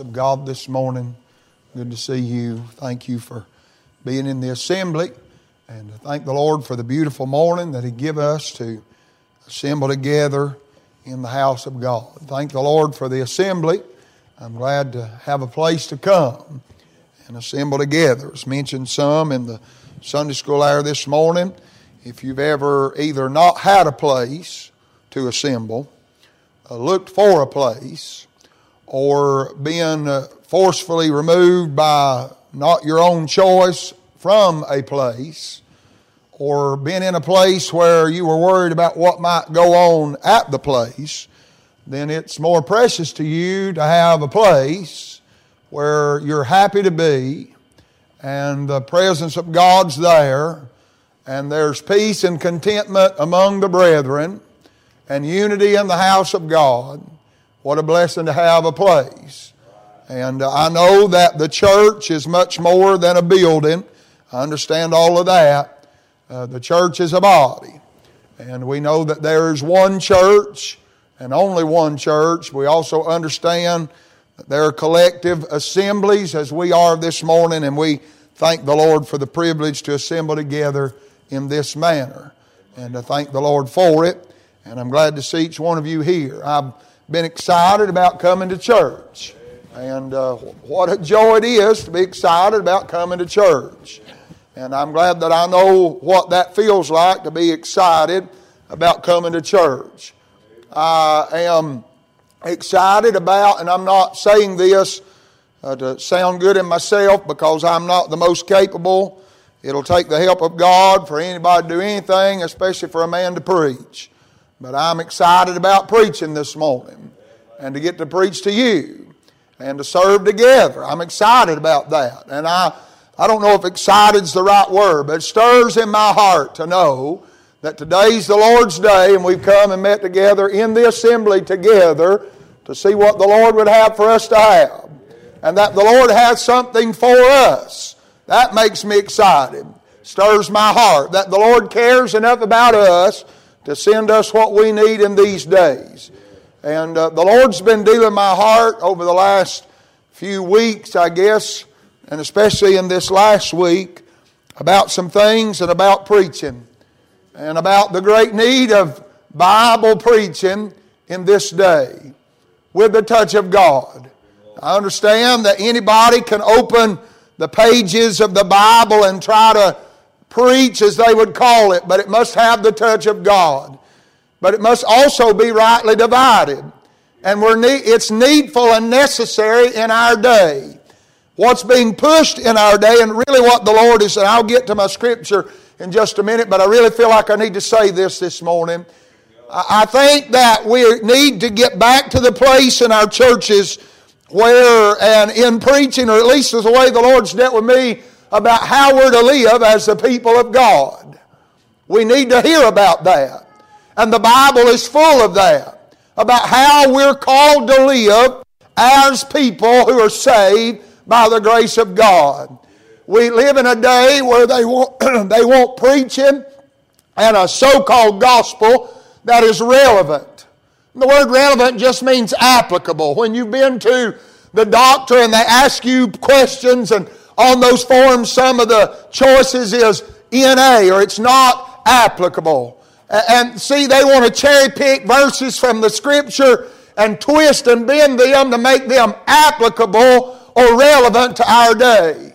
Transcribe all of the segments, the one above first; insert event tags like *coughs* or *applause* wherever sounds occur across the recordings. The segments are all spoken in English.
of God this morning. Good to see you. Thank you for being in the assembly. And thank the Lord for the beautiful morning that He give us to assemble together in the house of God. Thank the Lord for the assembly. I'm glad to have a place to come and assemble together. It's mentioned some in the Sunday school hour this morning. If you've ever either not had a place to assemble, uh, looked for a place, or been uh, forcefully removed by not your own choice from a place, or being in a place where you were worried about what might go on at the place, then it's more precious to you to have a place where you're happy to be and the presence of God's there and there's peace and contentment among the brethren and unity in the house of God. What a blessing to have a place. And I know that the church is much more than a building. I understand all of that. Uh, the church is a body. And we know that there is one church and only one church. We also understand that there are collective assemblies as we are this morning, and we thank the Lord for the privilege to assemble together in this manner. And I thank the Lord for it. And I'm glad to see each one of you here. I've been excited about coming to church. And uh, what a joy it is to be excited about coming to church. And I'm glad that I know what that feels like to be excited about coming to church. I am excited about, and I'm not saying this uh, to sound good in myself because I'm not the most capable. It'll take the help of God for anybody to do anything, especially for a man to preach. But I'm excited about preaching this morning and to get to preach to you and to serve together. I'm excited about that. And I, I don't know if excited is the right word, but it stirs in my heart to know that today's the Lord's day and we've come and met together in the assembly together to see what the Lord would have for us to have. And that the Lord has something for us. That makes me excited. Stirs my heart that the Lord cares enough about us to send us what we need in these days. And uh, the Lord's been dealing my heart over the last few weeks, I guess, and especially in this last week, about some things and about preaching and about the great need of Bible preaching in this day with the touch of God. I understand that anybody can open the pages of the Bible and try to preach, as they would call it, but it must have the touch of God. But it must also be rightly divided. And we're ne- it's needful and necessary in our day. What's being pushed in our day, and really what the Lord is, and I'll get to my scripture in just a minute, but I really feel like I need to say this this morning. I think that we need to get back to the place in our churches where, and in preaching, or at least as the way the Lord's dealt with me, about how we're to live as the people of God. We need to hear about that. And the Bible is full of that. About how we're called to live as people who are saved by the grace of God. We live in a day where they want, *clears throat* they want preaching and a so-called gospel that is relevant. The word relevant just means applicable. When you've been to the doctor and they ask you questions and on those forms, some of the choices is NA or it's not applicable. And see, they want to cherry pick verses from the scripture and twist and bend them to make them applicable or relevant to our day.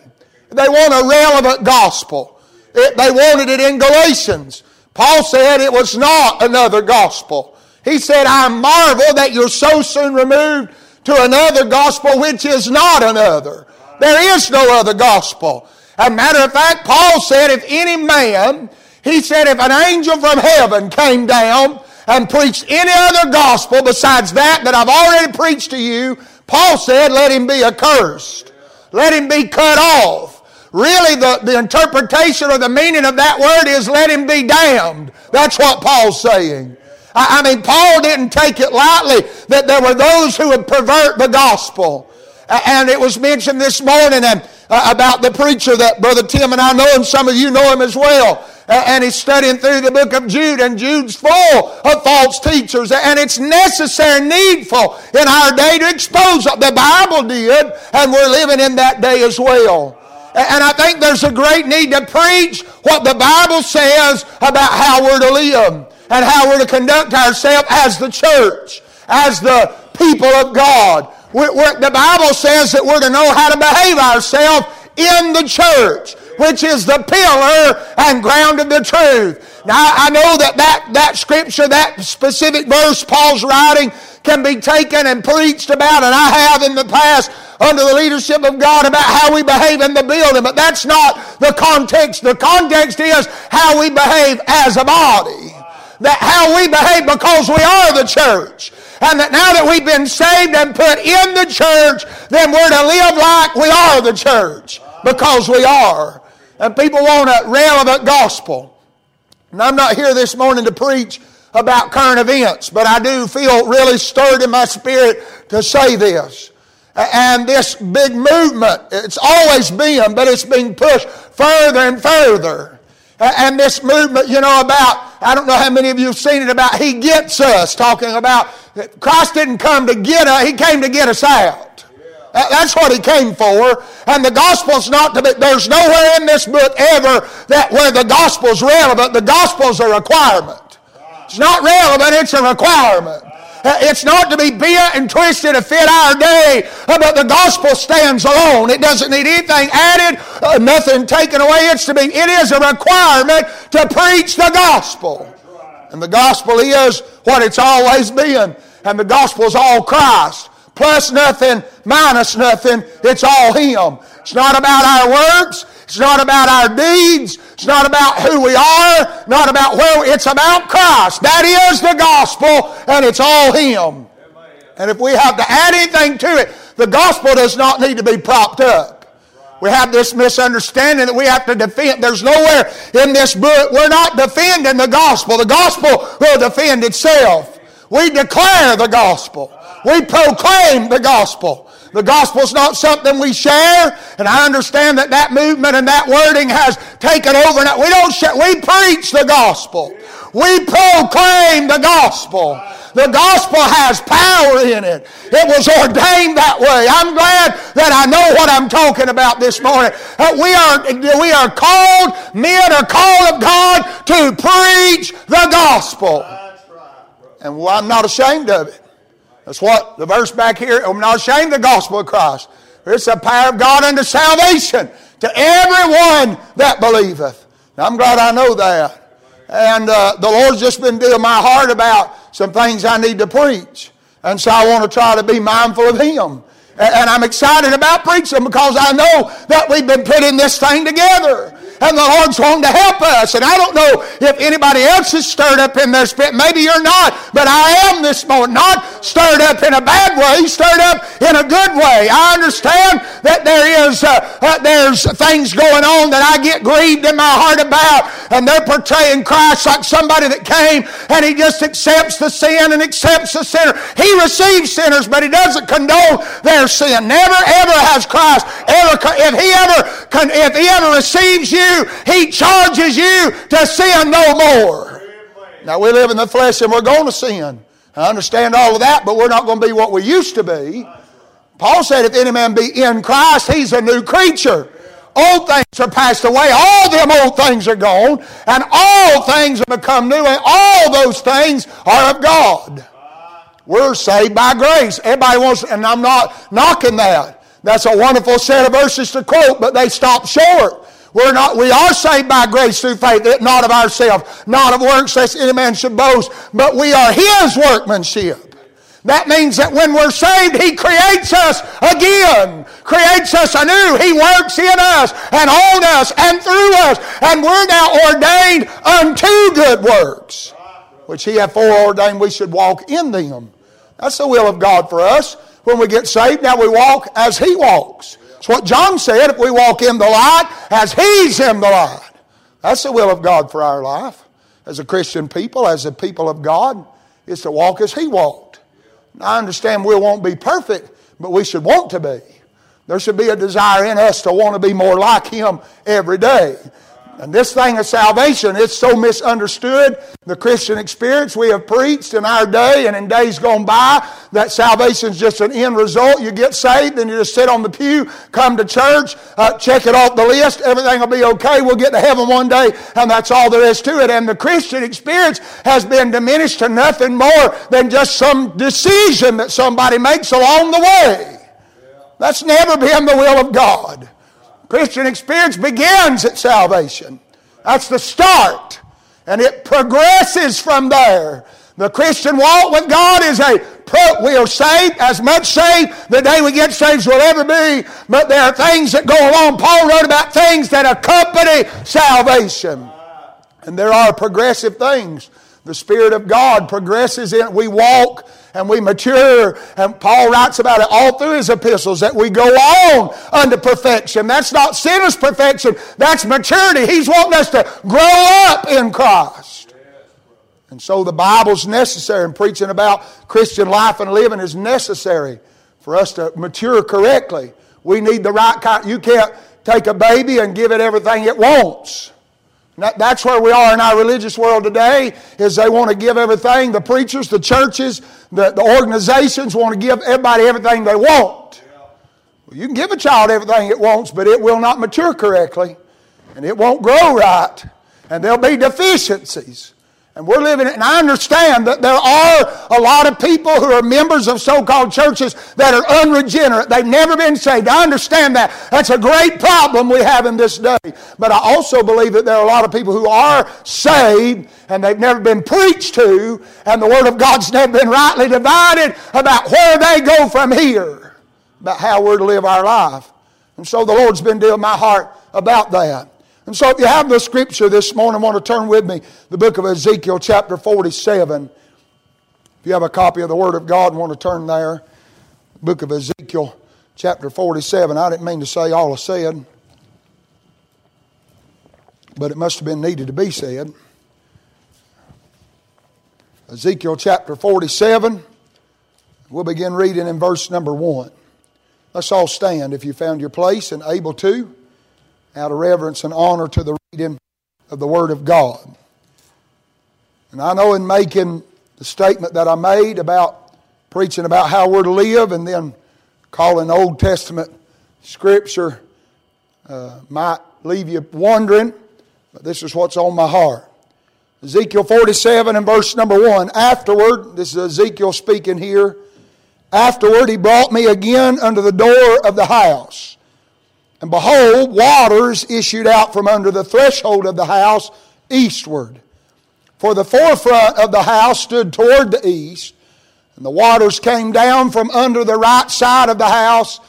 They want a relevant gospel. It, they wanted it in Galatians. Paul said it was not another gospel. He said, I marvel that you're so soon removed to another gospel which is not another. There is no other gospel. As a matter of fact, Paul said, if any man, he said, if an angel from heaven came down and preached any other gospel besides that that I've already preached to you, Paul said, let him be accursed. Let him be cut off. Really, the, the interpretation or the meaning of that word is let him be damned. That's what Paul's saying. I, I mean, Paul didn't take it lightly that there were those who would pervert the gospel. And it was mentioned this morning uh, about the preacher that Brother Tim and I know, and some of you know him as well. and he's studying through the book of Jude, and Jude's full of false teachers, and it's necessary, needful in our day to expose them. The Bible did, and we're living in that day as well. And I think there's a great need to preach what the Bible says about how we're to live and how we're to conduct ourselves as the church, as the people of God. We're, we're, the Bible says that we're to know how to behave ourselves in the church which is the pillar and ground of the truth. Now, I know that that, that scripture, that specific verse Paul's writing, can be taken and preached about, and I have in the past under the leadership of God about how we behave in the building, but that's not the context. The context is how we behave as a body. That how we behave because we are the church. And that now that we've been saved and put in the church, then we're to live like we are the church because we are. And people want a relevant gospel. And I'm not here this morning to preach about current events, but I do feel really stirred in my spirit to say this. And this big movement, it's always been, but it's being pushed further and further. And this movement, you know, about, I don't know how many of you have seen it about He gets us, talking about Christ didn't come to get us, He came to get us out. That's what he came for. And the gospel's not to be, there's nowhere in this book ever that where the gospel's relevant. The gospel's a requirement. It's not relevant, it's a requirement. Uh, it's not to be bent and twisted to fit our day, uh, but the gospel stands alone. It doesn't need anything added, uh, nothing taken away. It's to be, it is a requirement to preach the gospel. And the gospel is what it's always been. And the gospel is all Christ plus nothing, minus nothing. It's all Him. It's not about our works. It's not about our deeds. It's not about who we are. Not about where. It's about Christ. That is the gospel, and it's all Him. And if we have to add anything to it, the gospel does not need to be propped up. We have this misunderstanding that we have to defend. There's nowhere in this book we're not defending the gospel. The gospel will defend itself. We declare the gospel. We proclaim the gospel. The gospel is not something we share, and I understand that that movement and that wording has taken over. Now, we don't share, we preach the gospel. We proclaim the gospel. The gospel has power in it. It was ordained that way. I'm glad that I know what I'm talking about this morning. Uh, we are, we are called, men are called of God to preach the gospel. And I'm not ashamed of it. That's what the verse back here, I'm not ashamed of the gospel of Christ. It's the power of God unto salvation to everyone that believeth. Now, I'm glad I know that. And uh, the Lord's just been dealing my heart about some things I need to preach. And so I want to try to be mindful of Him. And I'm excited about preaching because I know that we've been putting this thing together and the Lord's wanting to help us. And I don't know if anybody else is stirred up in their spirit. Maybe you're not, but I am this morning. Not stirred up in a bad way, stirred up in a good way. I understand that there is uh, uh, there's things going on that I get grieved in my heart about, and they're portraying Christ like somebody that came and he just accepts the sin and accepts the sinner. He receives sinners, but he doesn't condone their sin. Never ever has Christ ever if he ever if he ever receives you you, He charges you to sin no more. Now, we live in the flesh and we're going to sin. I understand all of that, but we're not going to be what we used to be. Paul said, if any man be in Christ, he's a new creature. Old things are passed away, all them old things are gone, and all things have become new, and all those things are of God. We're saved by grace. Everybody wants, and I'm not knocking that. That's a wonderful set of verses to quote, but they stop short. We're not, we are saved by grace through faith, not of ourselves, not of works, lest any man should boast, but we are His workmanship. That means that when we're saved, He creates us again, creates us anew. He works in us and on us and through us, and we're now ordained unto good works, which He hath foreordained we should walk in them. That's the will of God for us. When we get saved, now we walk as He walks. It's what John said if we walk in the light as He's in the light. That's the will of God for our life. As a Christian people, as a people of God, is to walk as He walked. I understand we won't be perfect, but we should want to be. There should be a desire in us to want to be more like Him every day. And this thing of salvation, it's so misunderstood. The Christian experience we have preached in our day and in days gone by that salvation is just an end result. You get saved and you just sit on the pew, come to church, uh, check it off the list, everything will be okay. We'll get to heaven one day, and that's all there is to it. And the Christian experience has been diminished to nothing more than just some decision that somebody makes along the way. That's never been the will of God. Christian experience begins at salvation. That's the start. And it progresses from there. The Christian walk with God is a we are saved, as much saved the day we get saved as we'll ever be, but there are things that go along. Paul wrote about things that accompany salvation. And there are progressive things. The Spirit of God progresses in We walk and we mature. And Paul writes about it all through his epistles that we go on unto perfection. That's not sinner's perfection, that's maturity. He's wanting us to grow up in Christ. And so the Bible's necessary, and preaching about Christian life and living is necessary for us to mature correctly. We need the right kind. You can't take a baby and give it everything it wants. That's where we are in our religious world today, is they want to give everything. The preachers, the churches, the, the organizations want to give everybody everything they want. Well, you can give a child everything it wants, but it will not mature correctly, and it won't grow right, and there'll be deficiencies. And we're living it. And I understand that there are a lot of people who are members of so called churches that are unregenerate. They've never been saved. I understand that. That's a great problem we have in this day. But I also believe that there are a lot of people who are saved and they've never been preached to, and the Word of God's never been rightly divided about where they go from here, about how we're to live our life. And so the Lord's been dealing my heart about that. And so if you have the scripture this morning, want to turn with me the book of Ezekiel chapter 47. If you have a copy of the Word of God and want to turn there, book of Ezekiel chapter 47. I didn't mean to say all I said, but it must have been needed to be said. Ezekiel chapter 47. We'll begin reading in verse number 1. Let's all stand if you found your place and able to out of reverence and honor to the reading of the Word of God. And I know in making the statement that I made about preaching about how we're to live and then calling Old Testament Scripture uh, might leave you wondering, but this is what's on my heart. Ezekiel 47 and verse number 1. Afterward, this is Ezekiel speaking here. Afterward, he brought me again unto the door of the house. And behold, waters issued out from under the threshold of the house eastward. For the forefront of the house stood toward the east, and the waters came down from under the right side of the house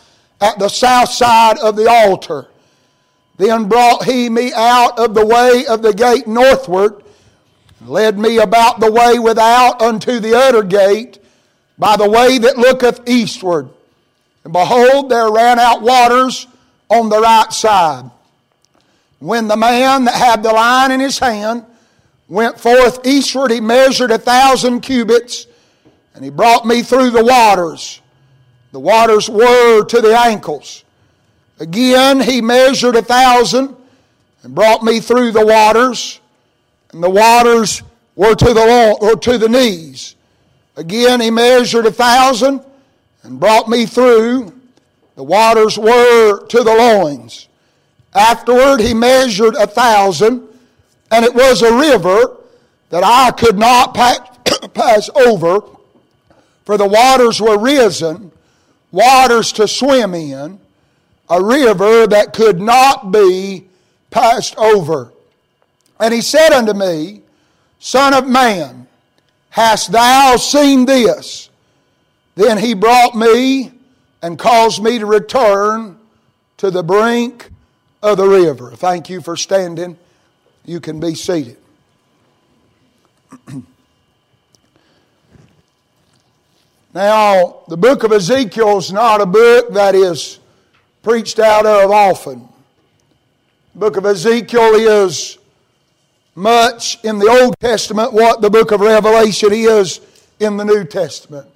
at the south side of the altar. Then brought he me out of the way of the gate northward, and led me about the way without unto the utter gate, by the way that looketh eastward. And behold, there ran out waters on the right side. When the man that had the line in his hand went forth eastward, he measured a thousand cubits, and he brought me through the waters. The waters were to the ankles. Again, he measured a thousand and brought me through the waters, and the waters were to the, or to the knees. Again, he measured a thousand and brought me through, the waters were to the loins. Afterward, he measured a thousand, and it was a river that I could not *coughs* pass over, for the waters were risen, waters to swim in, a river that could not be passed over. And he said unto me, Son of man, hast thou seen this? Then he brought me and caused me to return to the brink of the river. Thank you for standing. You can be seated. *clears throat* now, the book of Ezekiel is not a book that is preached out of often. The book of Ezekiel is much in the Old Testament what the book of Revelation is in the New Testament.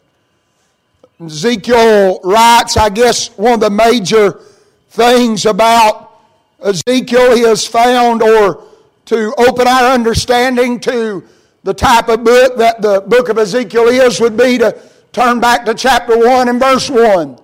Ezekiel writes, I guess, one of the major things about Ezekiel he has found, or to open our understanding to the type of book that the book of Ezekiel is, would be to turn back to chapter 1 and verse 1.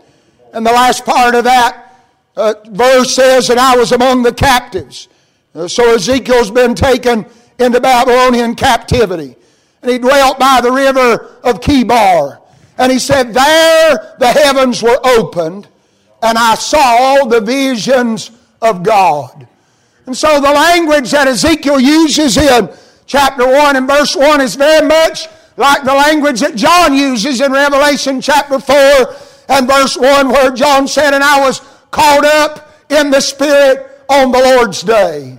And the last part of that uh, verse says, And I was among the captives. Uh, so Ezekiel's been taken into Babylonian captivity. And he dwelt by the river of Chebar. And he said, There the heavens were opened, and I saw the visions of God. And so the language that Ezekiel uses in chapter 1 and verse 1 is very much like the language that John uses in Revelation chapter 4 and verse 1, where John said, And I was caught up in the Spirit on the Lord's day.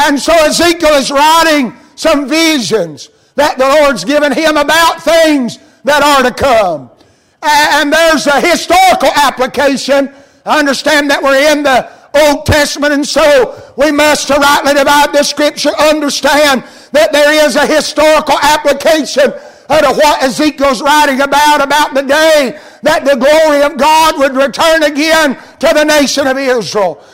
And so Ezekiel is writing some visions that the Lord's given him about things that are to come. And there's a historical application. I understand that we're in the Old Testament, and so we must, to rightly divide the Scripture, understand that there is a historical application of what Ezekiel's writing about, about the day that the glory of God would return again to the nation of Israel.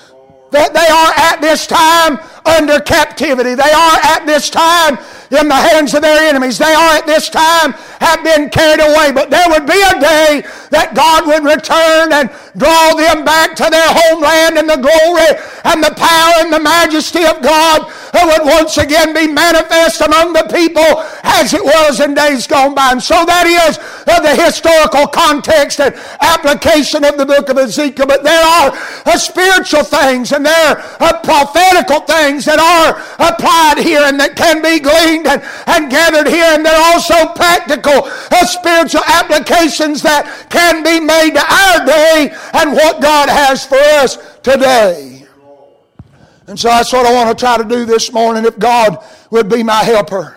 That they are at this time under captivity. They are at this time in the hands of their enemies. They are at this time have been carried away. But there would be a day that God would return and draw them back to their homeland and the glory and the power and the majesty of God who would once again be manifest among the people as it was in days gone by. And so that is the historical context and application of the book of Ezekiel. But there are spiritual things and there are prophetical things that are applied here and that can be gleaned and, and gathered here. And there are also practical uh, spiritual applications that can be made to our day and what God has for us today. And so that's what I want to try to do this morning if God would be my helper.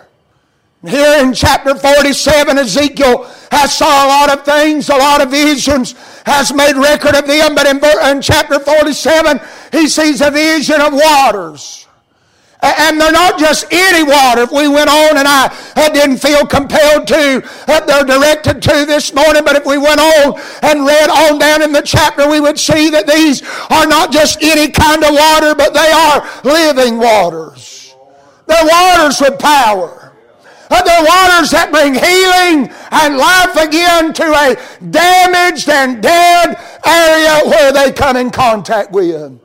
Here in chapter 47, Ezekiel has saw a lot of things, a lot of visions, has made record of them, but in, in chapter 47, he sees a vision of waters. And they're not just any water. If we went on and I, didn't feel compelled to, uh, they're directed to this morning, but if we went on and read on down in the chapter, we would see that these are not just any kind of water, but they are living waters. They're waters with power. Uh, they're waters that bring healing and life again to a damaged and dead area where they come in contact with.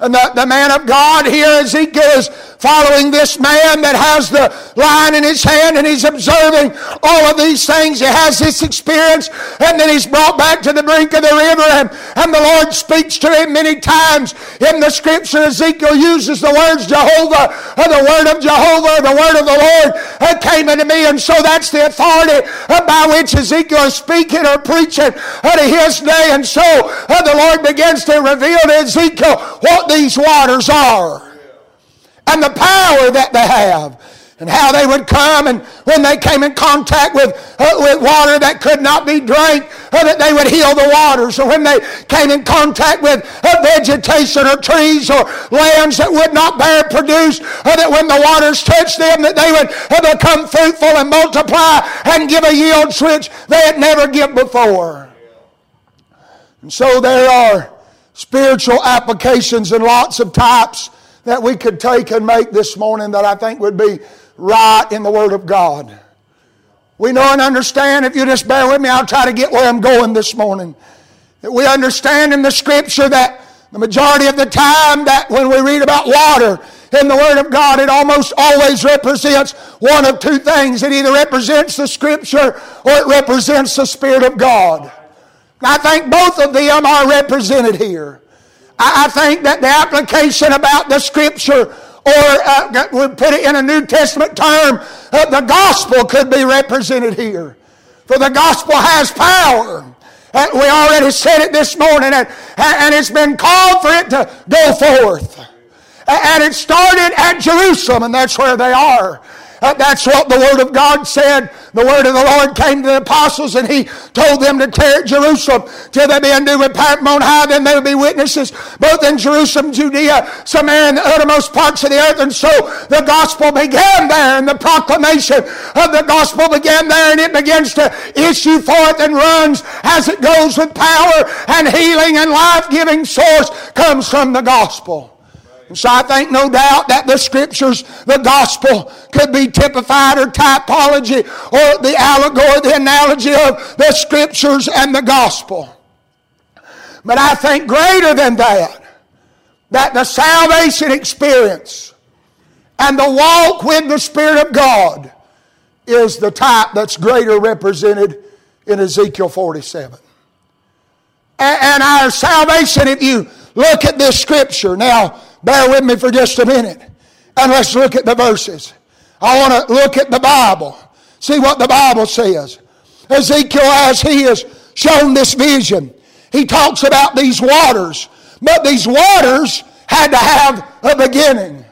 And the, the man of God here, Ezekiel, is following this man that has the line in his hand and he's observing all of these things. He has this experience and then he's brought back to the brink of the river and, and the Lord speaks to him many times. In the scripture, Ezekiel uses the words Jehovah, or the word of Jehovah, the word of the Lord uh, came into me. And so that's the authority uh, by which Ezekiel is speaking or preaching uh, to his day. And so uh, the Lord begins to reveal to Ezekiel what these waters are and the power that they have and how they would come and when they came in contact with, uh, with water that could not be drank, uh, that they would heal the waters. Or when they came in contact with uh, vegetation or trees or lands that would not bear produce, uh, that when the waters touched them, that they would uh, become fruitful and multiply and give a yield which they had never given before. And so there are spiritual applications and lots of types that we could take and make this morning that I think would be right in the Word of God. We know and understand, if you just bear with me, I'll try to get where I'm going this morning. That we understand in the Scripture that the majority of the time that when we read about water in the Word of God, it almost always represents one of two things. It either represents the Scripture or it represents the Spirit of God. I think both of them are represented here. I, think that the application about the Scripture or uh, we put it in a New Testament term, uh, the gospel could be represented here. For the gospel has power. Uh, we already said it this morning, and, and it's been called for it to go forth. And it started at Jerusalem, and that's where they are. That's what the Word of God said. The Word of the Lord came to the apostles and He told them to tarry Jerusalem till they be a new from on high. Then they will be witnesses both in Jerusalem, Judea, Samaria, and the uttermost parts of the earth. And so the gospel began there and the proclamation of the gospel began there and it begins to issue forth and runs as it goes with power and healing and life-giving source comes from the gospel. So I think no doubt that the scriptures, the gospel, could be typified or typology or the allegory, the analogy of the scriptures and the gospel. But I think greater than that, that the salvation experience and the walk with the Spirit of God is the type that's greater represented in Ezekiel 47. And our salvation, if you look at this scripture, now bear with me for just a minute, and let's look at the verses. I want to look at the Bible, see what the Bible says. Ezekiel, as he has shown this vision, he talks about these waters, but these waters had to have a beginning.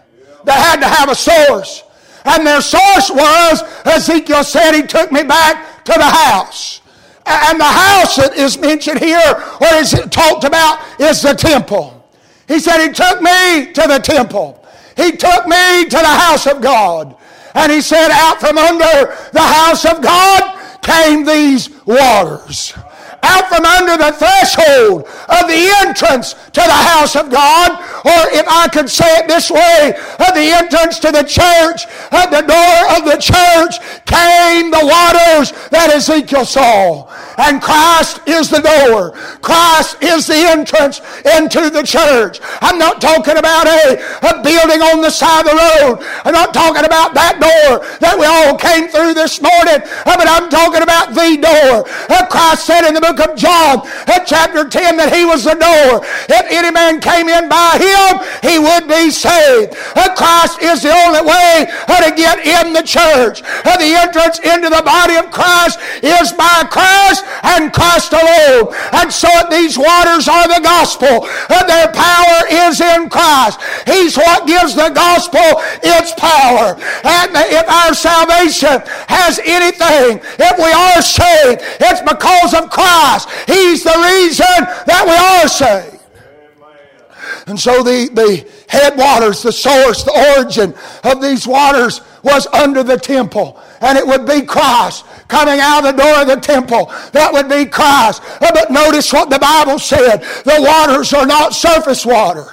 They had to have a source. And their source was, Ezekiel said, he took me back to the house. And the house that is mentioned here, or is talked about, is the temple. He said, He took me to the temple. He took me to the house of God. And he said, Out from under the house of God came these waters out from under the threshold of the entrance to the house of God, or if I could say it this way, of the entrance to the church, at the door of the church came the waters that Ezekiel saw. And Christ is the door. Christ is the entrance into the church. I'm not talking about a, a building on the side of the road. I'm not talking about that door that we all came through this morning, uh, but I'm talking about the door. Christ said in the book book of John at chapter 10 that he was the door. If any man came in by him, he would be saved. Christ is the only way uh, to get in the church. Uh, the entrance into the body of Christ is by Christ and Christ alone. And so these waters are the gospel. Uh, their power is in Christ. He's what gives the gospel its power. And if our salvation has anything, if we are saved, it's because of Christ. Christ. He's the reason that we are saved. And so the, the headwaters, the source, the origin of these waters was under the temple. And it would be Christ coming out of the door of the temple. That would be Christ. But notice what the Bible said. The waters are not surface water.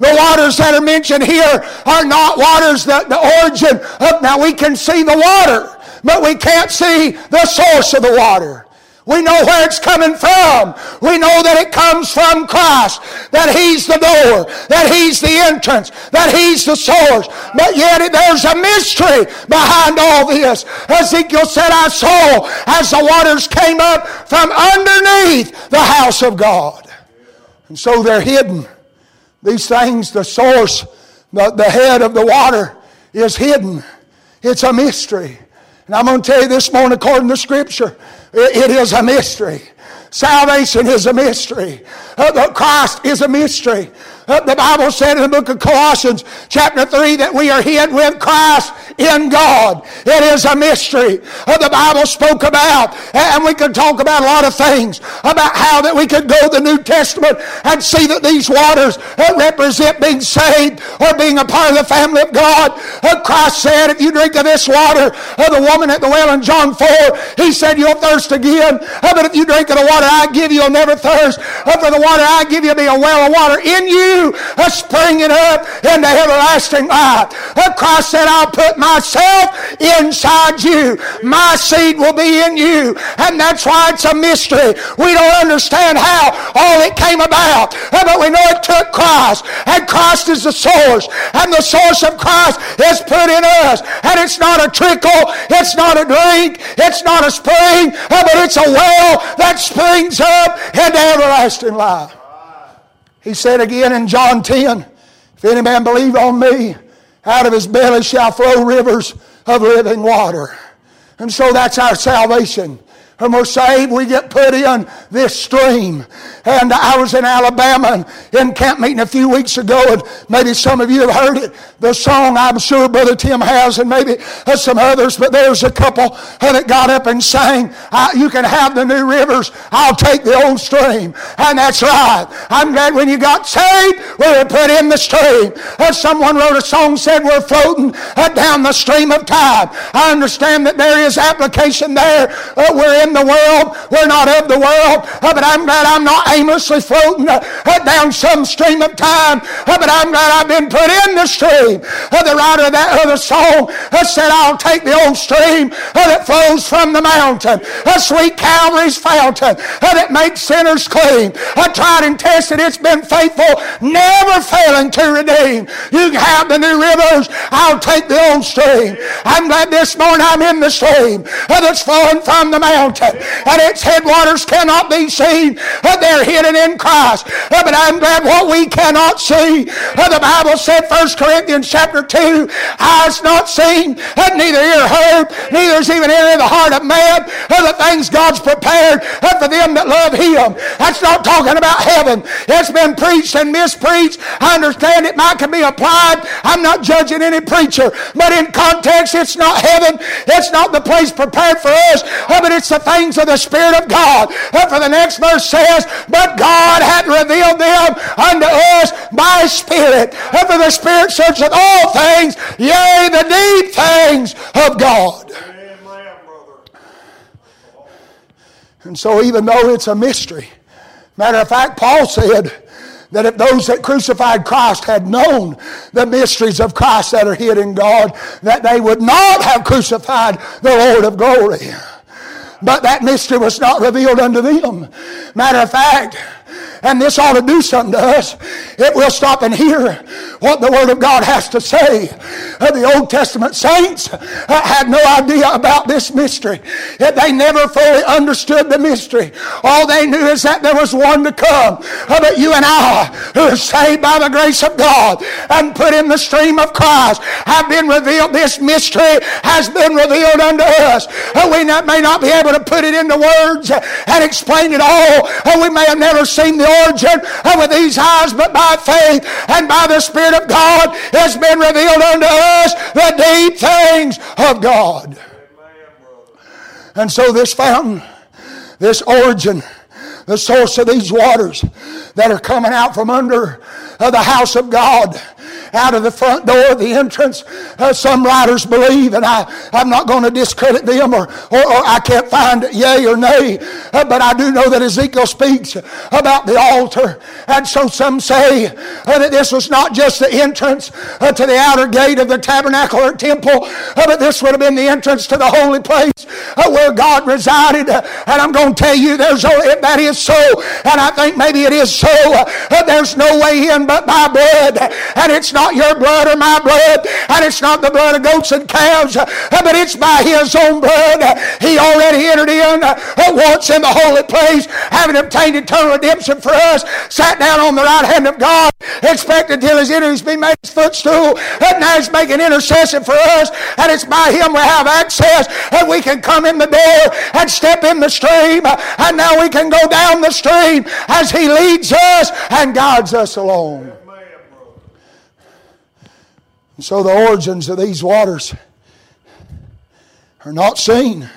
The waters that are mentioned here are not waters that the origin of, now we can see the water, but we can't see the source of the water. We know where it's coming from. We know that it comes from Christ, that He's the door, that He's the entrance, that He's the source. But yet there's a mystery behind all this. Ezekiel said, I saw as the waters came up from underneath the house of God. And so they're hidden. These things, the source, the, the head of the water is hidden. It's a mystery. And I'm going to tell you this morning, according to Scripture, it is a mystery. Salvation is a mystery. Uh, Christ is a mystery. Uh, the Bible said in the book of Colossians, chapter 3, that we are hid with Christ in God. It is a mystery. Uh, the Bible spoke about, and we could talk about a lot of things, about how that we could go to the New Testament and see that these waters uh, represent being saved or being a part of the family of God. Christ said, if you drink of this water, the woman at the well in John 4, he said, you'll thirst again. but if you drink of the water I give you, you'll never thirst. for the water I give you be a well of water in you you a springing up into everlasting life. Christ said, I'll put myself inside you. My seed will be in you. And that's why it's a mystery. We don't understand how all it came about. But we know it took Christ. And Christ is the source. And the source of Christ is put in us. And it's not a trickle. It's not a drink. It's not a spring. But it's a well that springs up into everlasting life. He said again in John 10, If any man believe on me, out of his belly shall flow rivers of living water. And so that's our salvation. When we're saved, we get put in this stream. And I was in Alabama in camp meeting a few weeks ago, and maybe some of you have heard it. The song, I'm sure Brother Tim has, and maybe some others, but there's a couple that got up and sang, You can have the new rivers, I'll take the old stream. And that's right. I'm glad when you got saved, we were put in the stream. As someone wrote a song, said, We're floating down the stream of time. I understand that there is application there. We're in the world. We're not of the world, uh, but I'm glad I'm not aimlessly floating uh, down some stream of time, uh, but I'm glad I've been put in the stream. Uh, the writer of that other song uh, said, I'll take the old stream uh, that flows from the mountain, a sweet Calvary's fountain that makes sinners clean. I tried and tested, it's been faithful, never failing to redeem. You can have the new rivers, I'll take the old stream. I'm glad this morning I'm in the stream that's flowing from the mountain, *laughs* and its headwaters cannot be seen. They're hidden in Christ. Uh, but I'm glad what we cannot see. Uh, the Bible said, 1 Corinthians chapter 2, eyes not seen, uh, neither ear heard, neither is even entered the heart of man the things God's prepared for them that love Him. That's not talking about heaven. It's been preached and mispreached. I understand it might can be applied. I'm not judging any preacher, but in context, it's not heaven. It's not the place prepared for us, but it's the things of the Spirit of God. For the next verse says, But God hath revealed them unto us by Spirit. For the Spirit searcheth all things, yea, the deep things of God. And so, even though it's a mystery, matter of fact, Paul said that if those that crucified Christ had known the mysteries of Christ that are hid in God, that they would not have crucified the Lord of glory. But that mystery was not revealed unto them. Matter of fact, and this ought to do something to us. It will stop and hear what the Word of God has to say. Uh, the Old Testament saints uh, had no idea about this mystery. They never fully understood the mystery. All they knew is that there was one to come. Uh, but you and I, who are saved by the grace of God and put in the stream of Christ, have been revealed. This mystery has been revealed unto us. We may not be able to put it into words and explain it all. We may have never seen the origin with these eyes, but by faith and by the Spirit of God has been revealed unto us the deep things of God. And so this fountain, this origin, the source of these waters that are coming out from under the house of God out of the front door, the entrance. Uh, some writers believe, and I, I'm not going to discredit them or, or, or, I can't find yay or nay, uh, but I do know that Ezekiel speaks about the altar. And so some say uh, that this was not just the entrance uh, to the outer gate of the tabernacle or temple, uh, but this would have been the entrance to the holy place uh, where God resided. and I'm going to tell you, there's if that is so, and I think maybe it is so, there's no way in but by blood. And it's not your blood or my blood, and it's not the blood of goats and calves, but it's by His own blood. He already entered in uh, once in the holy place, having obtained eternal redemption for us, sat down on the right hand of God, expected till His enemies be made His footstool, and now He's making intercession for us, and it's by Him we have access, and we can come in the door and step in the stream, and now we can go down the stream as He leads us and guides us along. And so the origins of these waters are not seen,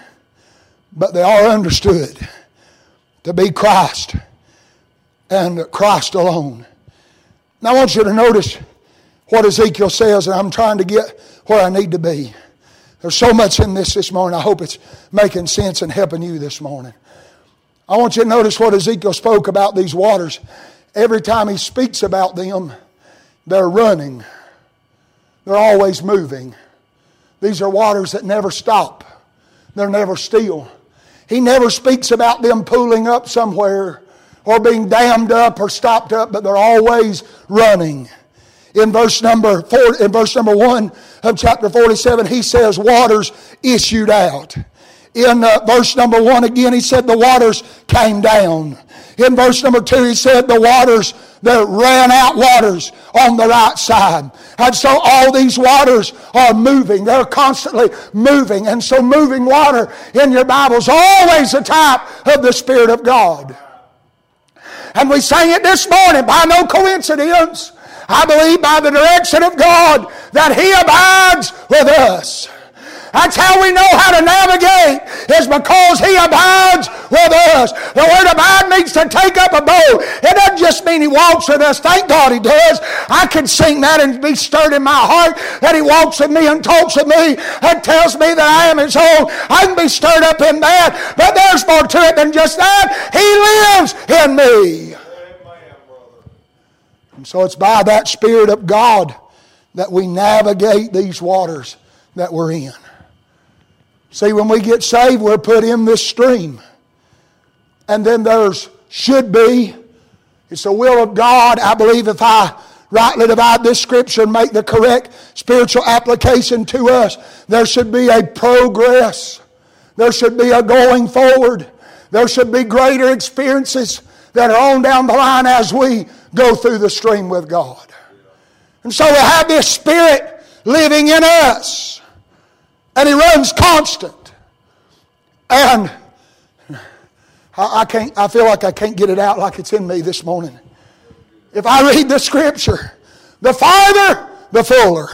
but they are understood to be Christ and Christ alone. Now I want you to notice what Ezekiel says, and I'm trying to get where I need to be. There's so much in this this morning. I hope it's making sense and helping you this morning. I want you to notice what Ezekiel spoke about these waters. Every time he speaks about them, they're running. They're always moving. These are waters that never stop, they're never still. He never speaks about them pooling up somewhere or being dammed up or stopped up, but they're always running. In verse number four, in verse number one of chapter 47, he says, waters issued out. In uh, verse number one again, he said the waters came down. In verse number two, he said the waters, the ran out waters on the right side. And so all these waters are moving. They're constantly moving. And so moving water in your Bible is always a type of the Spirit of God. And we sang it this morning by no coincidence. I believe by the direction of God that He abides with us. That's how we know how to navigate, is because He abides with us. The word abide means to take up a boat. It doesn't just mean He walks with us. Thank God He does. I can sing that and be stirred in my heart that He walks with me and talks with me and tells me that I am His own. I can be stirred up in that. But there's more to it than just that. He lives in me. And so it's by that Spirit of God that we navigate these waters that we're in. See, when we get saved, we're put in this stream. And then there's should be. It's the will of God. I believe if I rightly divide this scripture and make the correct spiritual application to us, there should be a progress. There should be a going forward. There should be greater experiences that are on down the line as we go through the stream with God. And so we have this Spirit living in us. And He runs constant. And I, I, can't, I feel like I can't get it out like it's in me this morning. If I read the Scripture, the farther, the fuller.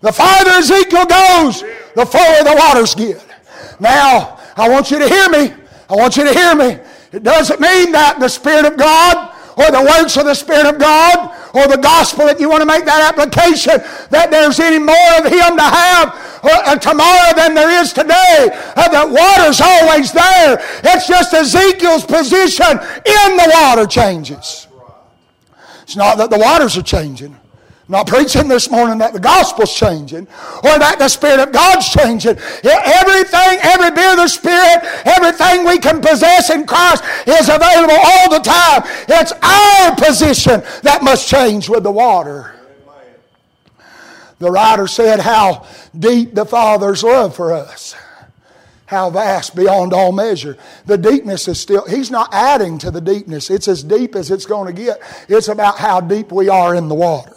The farther Ezekiel goes, the fuller the waters get. Now, I want you to hear me. I want you to hear me. It doesn't mean that the Spirit of God or the works of the Spirit of God or the gospel, if you want to make that application, that there's any more of Him to have uh, tomorrow than there is today. Uh, that water's always there. It's just Ezekiel's position in the water changes. It's not that the waters are changing. Not preaching this morning that the gospel's changing or that the Spirit of God's changing. Everything, every bit of the Spirit, everything we can possess in Christ is available all the time. It's our position that must change with the water. The writer said how deep the Father's love for us. How vast beyond all measure. The deepness is still, he's not adding to the deepness. It's as deep as it's going to get. It's about how deep we are in the water.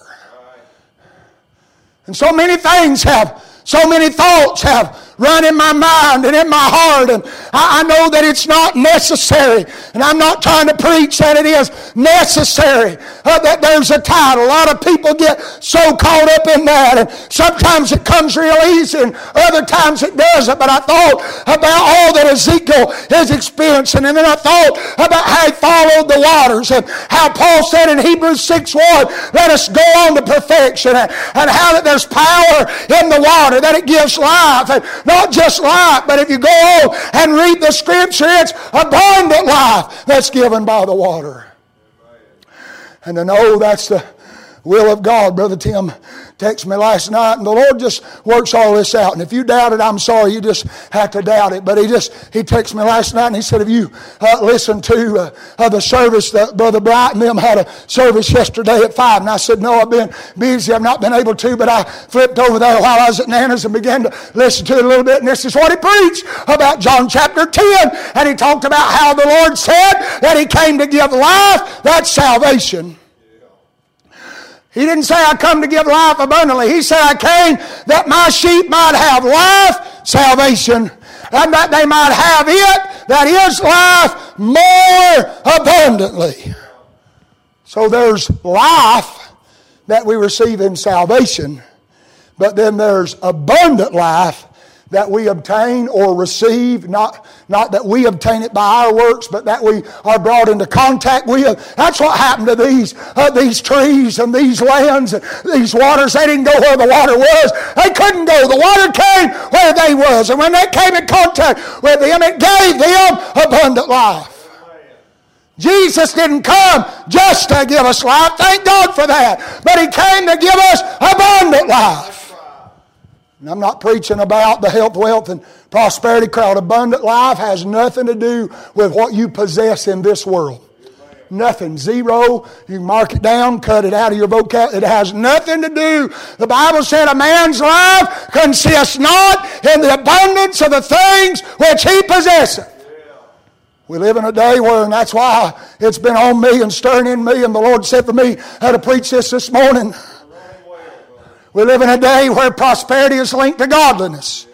And so many things have, so many thoughts have run in my mind and in my heart. And I, I, know that it's not necessary. And I'm not trying to preach that it is necessary. Uh, that there's a title. A lot of people get so caught up in that. And sometimes it comes real easy and other times it doesn't. But I thought about all that Ezekiel is experiencing. And then I thought about how he followed the waters and how Paul said in Hebrews 6 1, let us go on to perfection. And, and how that there's power in the water, that it gives life. And not just life, but if you go and read the scripture, it's abundant life that's given by the water. And to know that's the will of God, Brother Tim texted me last night, and the Lord just works all this out. And if you doubt it, I'm sorry. You just have to doubt it. But he just he texted me last night, and he said, "Have you uh, listened to uh, uh, the service that Brother Bright and them had a service yesterday at five? And I said, "No, I've been busy. I've not been able to." But I flipped over there while I was at Nana's and began to listen to it a little bit. And this is what he preached about John chapter ten, and he talked about how the Lord said that He came to give life. That's salvation. He didn't say, I come to give life abundantly. He said, I came that my sheep might have life, salvation, and that they might have it, that is life, more abundantly. So there's life that we receive in salvation, but then there's abundant life that we obtain or receive, not, not that we obtain it by our works, but that we are brought into contact with. That's what happened to these, uh, these trees and these lands and these waters. They didn't go where the water was. They couldn't go. The water came where they was. And when they came in contact with them, it gave them abundant life. Jesus didn't come just to give us life. Thank God for that. But He came to give us abundant life. And I'm not preaching about the health, wealth, and prosperity crowd. Abundant life has nothing to do with what you possess in this world. Nothing. Zero. You mark it down, cut it out of your vocabulary. It has nothing to do. The Bible said a man's life consists not in the abundance of the things which he possesseth. We live in a day where, and that's why it's been on me and stirring in me, and the Lord said to me how to preach this this morning. We live in a day where prosperity is linked to godliness.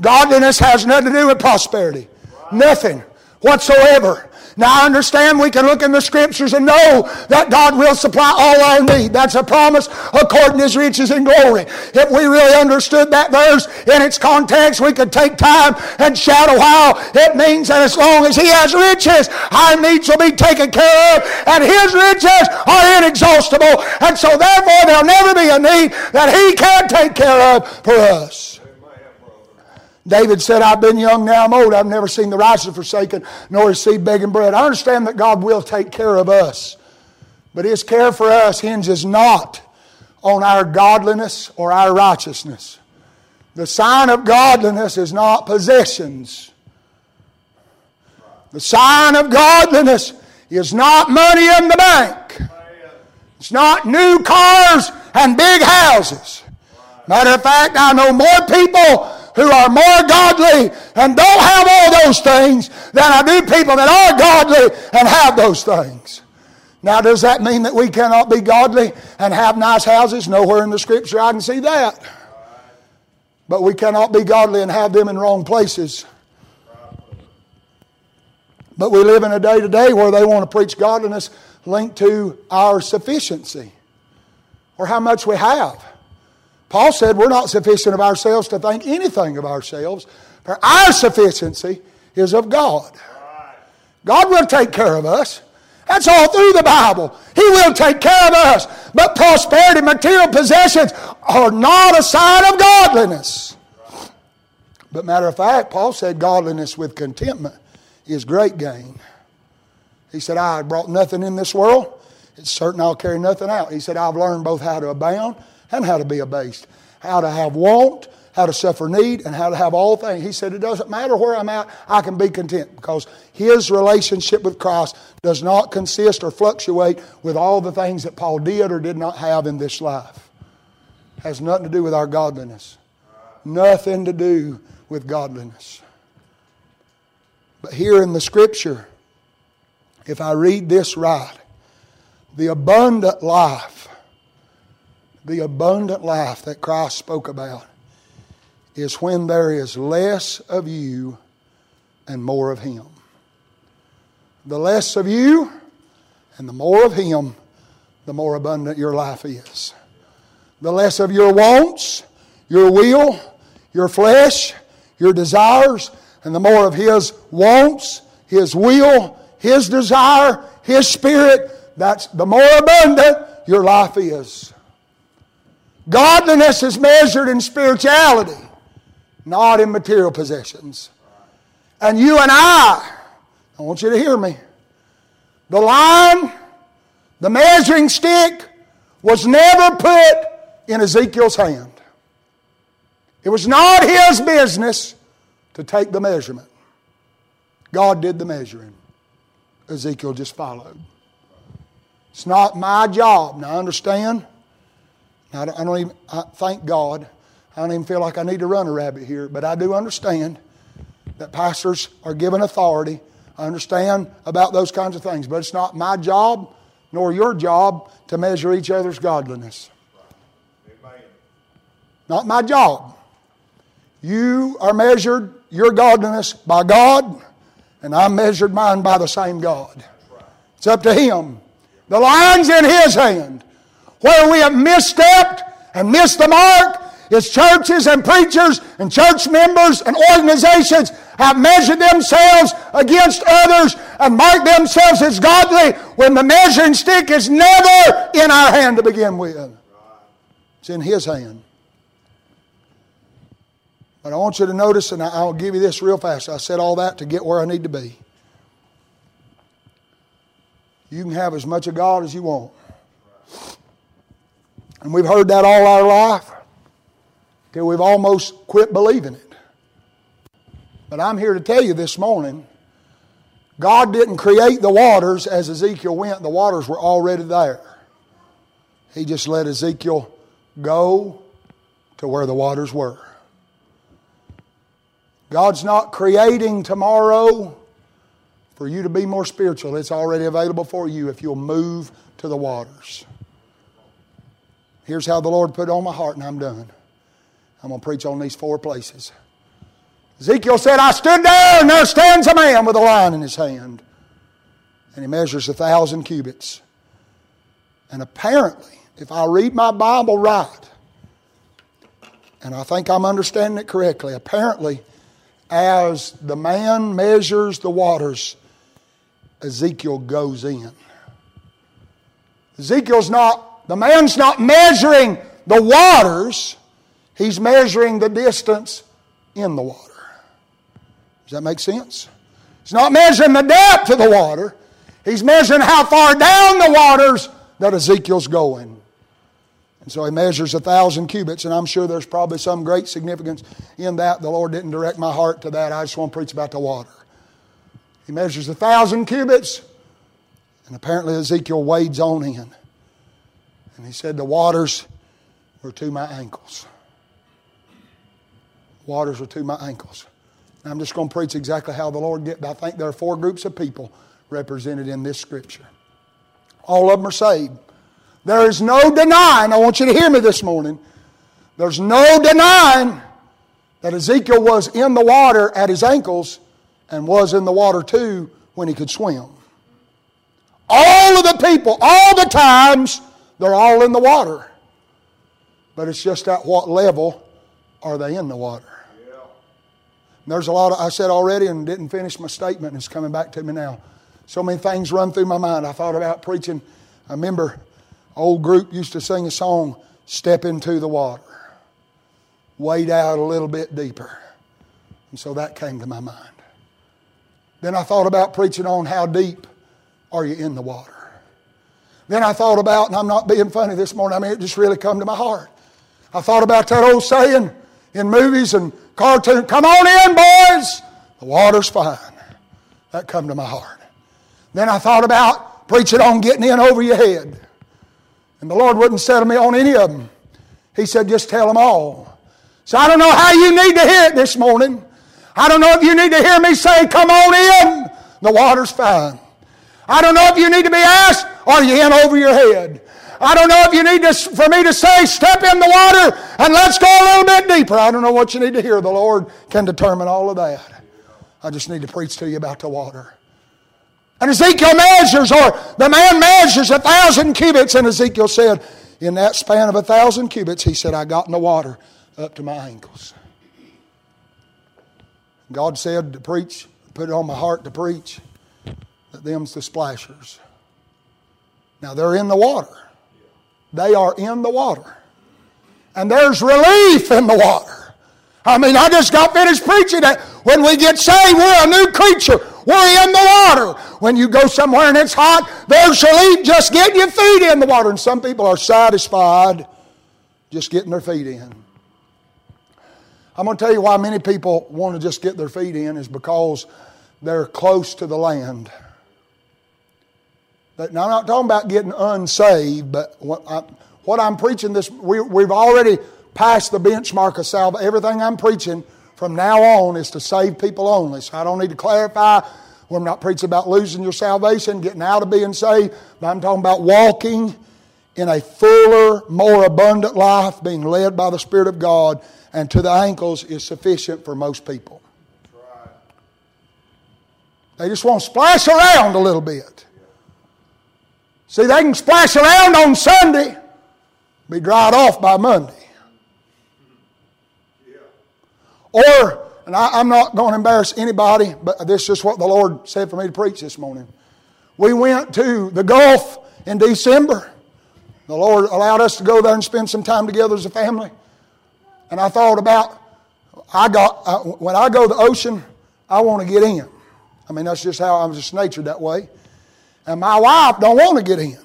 Godliness has nothing to do with prosperity. Nothing whatsoever. Now I understand we can look in the scriptures and know that God will supply all our need. That's a promise according to his riches and glory. If we really understood that verse in its context, we could take time and shout a while. It means that as long as he has riches, our needs will be taken care of, and his riches are inexhaustible. And so therefore there'll never be a need that he can't take care of for us. David said, I've been young, now I'm old. I've never seen the righteous forsaken, nor his seed begging bread. I understand that God will take care of us. But his care for us hinges not on our godliness or our righteousness. The sign of godliness is not possessions. The sign of godliness is not money in the bank. It's not new cars and big houses. Matter of fact, I know more people who are more godly and don't have all those things than I do people that are godly and have those things. Now, does that mean that we cannot be godly and have nice houses? Nowhere in the scripture I can see that. But we cannot be godly and have them in wrong places. But we live in a day today where they want to preach godliness linked to our sufficiency or how much we have. Paul said we're not sufficient of ourselves to think anything of ourselves, for our sufficiency is of God. God will take care of us. That's all through the Bible. He will take care of us. But prosperity, material possessions are not a sign of godliness. But matter of fact, Paul said godliness with contentment is great gain. He said, I brought nothing in this world. It's certain I'll carry nothing out. He said, I've learned both how to abound and how to be abased, how to have want, how to suffer need, and how to have all things. He said, It doesn't matter where I'm at, I can be content because his relationship with Christ does not consist or fluctuate with all the things that Paul did or did not have in this life. Has nothing to do with our godliness. Nothing to do with godliness. But here in the scripture, if I read this right, the abundant life the abundant life that Christ spoke about is when there is less of you and more of Him. The less of you and the more of Him, the more abundant your life is. The less of your wants, your will, your flesh, your desires, and the more of His wants, His will, His desire, His Spirit, that's the more abundant your life is. Godliness is measured in spirituality, not in material possessions. And you and I, I want you to hear me. The line, the measuring stick, was never put in Ezekiel's hand. It was not his business to take the measurement. God did the measuring. Ezekiel just followed. It's not my job. Now, understand? I don't, I don't even, I, thank God, I don't even feel like I need to run a rabbit here, but I do understand that pastors are given authority. I understand about those kinds of things, but it's not my job nor your job to measure each other's godliness. Not my job. You are measured your godliness by God, and I'm measured mine by the same God. It's up to Him. The line's in His hand. Where we have misstepped and missed the mark is churches and preachers and church members and organizations have measured themselves against others and marked themselves as godly when the measuring stick is never in our hand to begin with. It's in His hand. But I want you to notice, and I'll give you this real fast. I said all that to get where I need to be. You can have as much of God as you want. And we've heard that all our life till we've almost quit believing it. But I'm here to tell you this morning God didn't create the waters as Ezekiel went, the waters were already there. He just let Ezekiel go to where the waters were. God's not creating tomorrow for you to be more spiritual. It's already available for you if you'll move to the waters. Here's how the Lord put it on my heart, and I'm done. I'm going to preach on these four places. Ezekiel said, I stood there, and there stands a man with a line in his hand. and he measures a thousand cubits. And apparently, if I read my Bible right, and I think I'm understanding it correctly, apparently, as the man measures the waters, Ezekiel goes in. Ezekiel's not, the man's not measuring the waters, he's measuring the distance in the water. Does that make sense? He's not measuring the depth of the water, he's measuring how far down the waters that Ezekiel's going. And so he measures a thousand cubits, and I'm sure there's probably some great significance in that. The Lord didn't direct my heart to that. I just want to preach about the water. He measures a thousand cubits, and apparently Ezekiel wades on in. And he said, The waters were to my ankles. Waters were to my ankles. And I'm just going to preach exactly how the Lord did. I think there are four groups of people represented in this scripture. All of them are saved. There is no denying, I want you to hear me this morning. There's no denying that Ezekiel was in the water at his ankles and was in the water too when he could swim. All of the people, all the times, they're all in the water. But it's just at what level are they in the water? There's a lot of, I said already and didn't finish my statement, and it's coming back to me now. So many things run through my mind. I thought about preaching. I remember old group used to sing a song, Step into the Water. Wade out a little bit deeper. And so that came to my mind. Then I thought about preaching on how deep are you in the water. Then I thought about, and I'm not being funny this morning, I mean, it just really come to my heart. I thought about that old saying in movies and cartoons come on in, boys, the water's fine. That come to my heart. Then I thought about preaching on getting in over your head. And the Lord wouldn't settle me on any of them. He said, just tell them all. So I don't know how you need to hear it this morning. I don't know if you need to hear me say, come on in. The water's fine. I don't know if you need to be asked, are you in over your head? I don't know if you need to, for me to say, step in the water and let's go a little bit deeper. I don't know what you need to hear. The Lord can determine all of that. I just need to preach to you about the water. And Ezekiel measures, or the man measures a thousand cubits, and Ezekiel said, in that span of a thousand cubits, he said, I got in the water up to my ankles. God said to preach, put it on my heart to preach, that them's the splashers. Now they're in the water. They are in the water. And there's relief in the water. I mean, I just got finished preaching that when we get saved, we're a new creature. We're in the water. When you go somewhere and it's hot, there's relief just getting your feet in the water. And some people are satisfied just getting their feet in. I'm going to tell you why many people want to just get their feet in is because they're close to the land. Now, I'm not talking about getting unsaved, but what, I, am preaching this, we, we've already passed the benchmark of salvation. Everything I'm preaching from now on is to save people only. So I don't need to clarify. We're not preaching about losing your salvation, getting out of being saved, but I'm talking about walking in a fuller, more abundant life, being led by the Spirit of God, and to the ankles is sufficient for most people. They just want to splash around a little bit. See, they can splash around on Sunday, be dried off by Monday. Or, and I, am not going to embarrass anybody, but this is what the Lord said for me to preach this morning. We went to the Gulf in December. The Lord allowed us to go there and spend some time together as a family. And I thought about, I got, I, when I go to the ocean, I want to get in. I mean, that's just how I'm just natured that way. And my wife don't want to get in.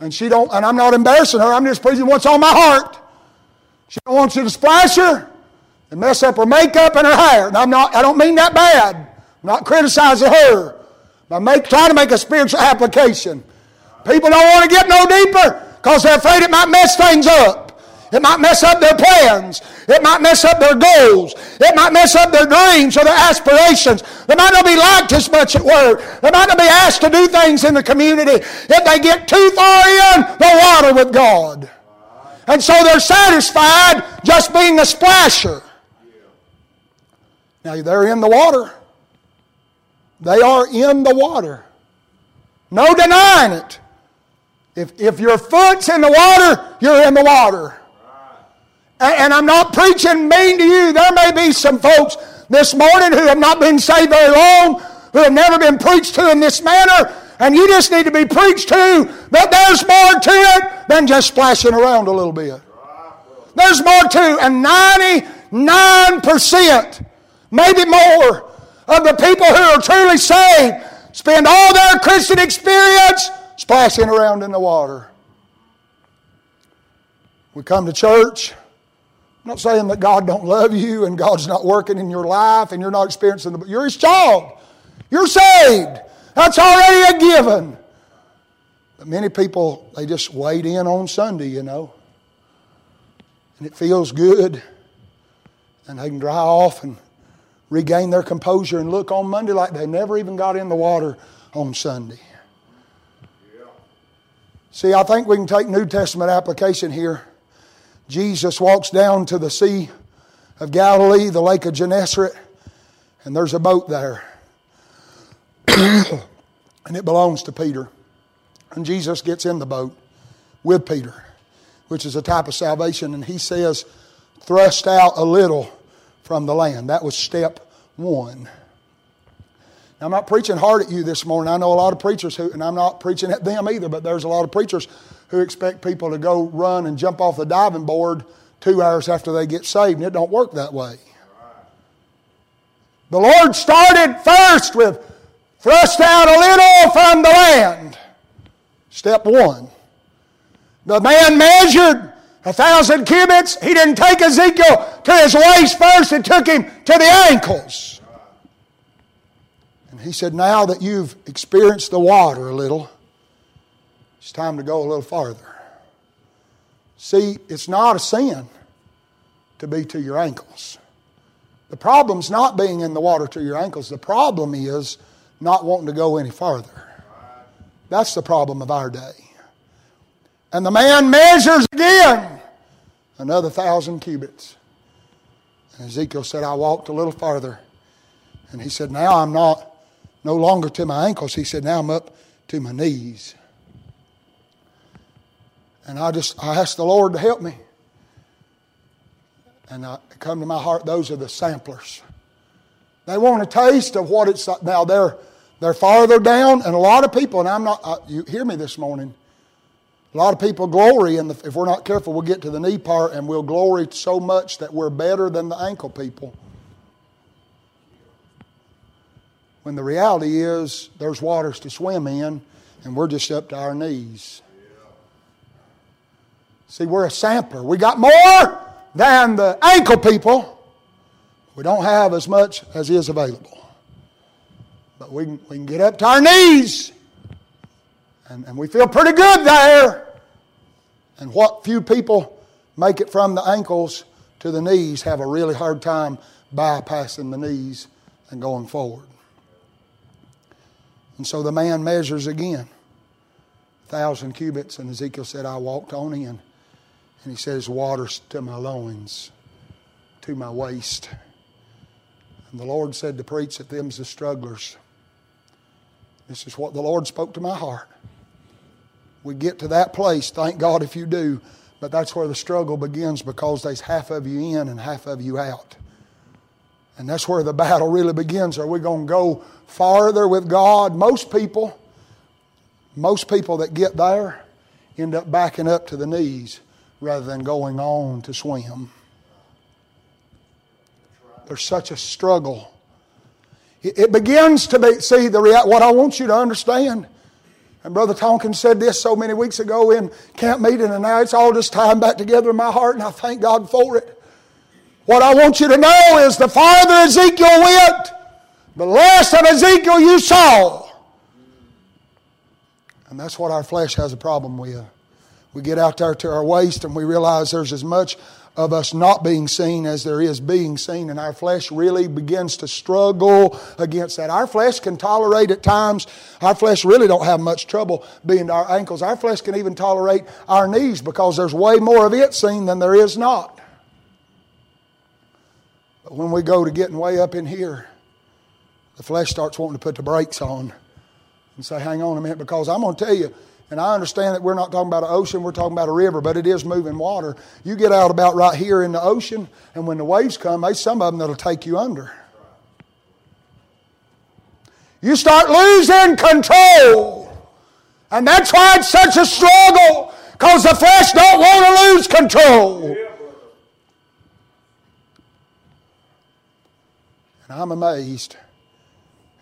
And she don't, and I'm not embarrassing her, I'm just preaching what's on my heart. She don't want you to splash her and mess up her makeup and her hair. And I'm not, I don't mean that bad. I'm not criticizing her. But I'm make, trying to make a spiritual application. People don't want to get no deeper because they're afraid it might mess things up. It might mess up their plans. It might mess up their goals. It might mess up their dreams or their aspirations. They might not be liked as much at work. They might not be asked to do things in the community. If they get too far in the water with God. And so they're satisfied just being a splasher. Now they're in the water. They are in the water. No denying it. If, if your foot's in the water, you're in the water. And, I'm not preaching mean to you. There may be some folks this morning who have not been saved very long, who have never been preached to in this manner, and you just need to be preached to that there's more to it than just splashing around a little bit. There's more to, and 99%, maybe more, of the people who are truly saved spend all their Christian experience splashing around in the water. We come to church. I'm not saying that God don't love you and God's not working in your life and you're not experiencing the you're his child. You're saved. That's already a given. But many people they just wade in on Sunday, you know. And it feels good. And they can dry off and regain their composure and look on Monday like they never even got in the water on Sunday. See, I think we can take New Testament application here. Jesus walks down to the Sea of Galilee, the Lake of Gennesaret, and there's a boat there. *clears throat* and it belongs to Peter. And Jesus gets in the boat with Peter, which is a type of salvation, and he says, thrust out a little from the land. That was step one. Now, I'm not preaching hard at you this morning. I know a lot of preachers who, and I'm not preaching at them either, but there's a lot of preachers who expect people to go run and jump off the diving board two hours after they get saved, and it don't work that way. The Lord started first with thrust out a little from the land. Step one. The man measured a thousand cubits. He didn't take Ezekiel to his waist first, he took him to the ankles. And he said, Now that you've experienced the water a little, it's time to go a little farther. See, it's not a sin to be to your ankles. The problem's not being in the water to your ankles. The problem is not wanting to go any farther. That's the problem of our day. And the man measures again another thousand cubits. And Ezekiel said, I walked a little farther. And he said, Now I'm not no longer to my ankles. He said, Now I'm up to my knees. And I just I asked the Lord to help me. And I come to my heart, those are the samplers. They want a taste of what it's like. Now they're they're farther down, and a lot of people, and I'm not, uh, you hear me this morning. A lot of people glory, and if we're not careful, we'll get to the knee part and we'll glory so much that we're better than the ankle people. When the reality is, there's waters to swim in, and we're just up to our knees. See, we're a sampler. We got more than the ankle people. We don't have as much as is available. But we can, we can get up to our knees, and, and we feel pretty good there. And what few people make it from the ankles to the knees have a really hard time bypassing the knees and going forward. And so the man measures again, thousand cubits, and Ezekiel said, I walked on in. And he says, Waters to my loins, to my waist. And the Lord said to preach that them's the strugglers. This is what the Lord spoke to my heart. We get to that place, thank God if you do, but that's where the struggle begins because there's half of you in and half of you out. And that's where the battle really begins. Are we going to go farther with God? Most people, most people that get there end up backing up to the knees rather than going on to swim. There's such a struggle. It begins to be, see, the rea- what I want you to understand. And Brother Tonkin said this so many weeks ago in camp meeting, and now it's all just tying back together in my heart, and I thank God for it. What I want you to know is the farther Ezekiel went, the less of Ezekiel you saw. And that's what our flesh has a problem with. We get out there to our waist and we realize there's as much of us not being seen as there is being seen, and our flesh really begins to struggle against that. Our flesh can tolerate at times, our flesh really don't have much trouble being to our ankles. Our flesh can even tolerate our knees because there's way more of it seen than there is not. But when we go to getting way up in here, the flesh starts wanting to put the brakes on and say, hang on a minute, because I'm going to tell you, and I understand that we're not talking about an ocean, we're talking about a river, but it is moving water. You get out about right here in the ocean, and when the waves come, there's some of them that'll take you under. You start losing control. And that's why it's such a struggle, because the flesh don't want to lose control. And I'm amazed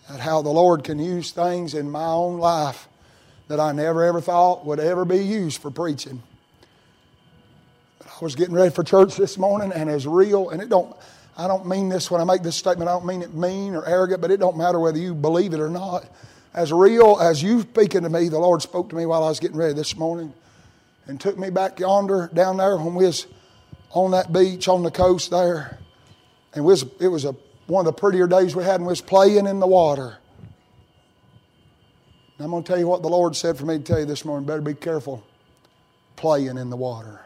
at how the Lord can use things in my own life that I never ever thought would ever be used for preaching. I was getting ready for church this morning, and as real, and it don't. I don't mean this when I make this statement. I don't mean it mean or arrogant, but it don't matter whether you believe it or not. As real as you speaking to me, the Lord spoke to me while I was getting ready this morning, and took me back yonder down there when we was on that beach on the coast there, and was, it was a, one of the prettier days we had, and we was playing in the water. And I'm going to tell you what the Lord said for me to tell you this morning. Better be careful playing in the water.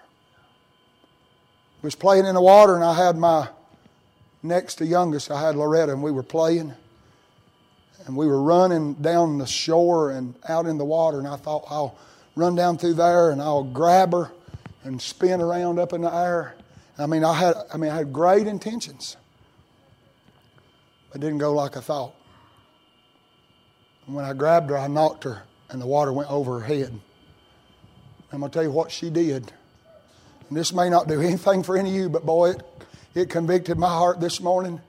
We was playing in the water, and I had my next to youngest, I had Loretta, and we were playing. And we were running down the shore and out in the water, and I thought, I'll run down through there and I'll grab her and spin around up in the air. I mean, I had, I mean, I had great intentions. It didn't go like I thought. And when I grabbed her, I knocked her, and the water went over her head. I'm going to tell you what she did. And this may not do anything for any of you, but boy, it, it convicted my heart this morning.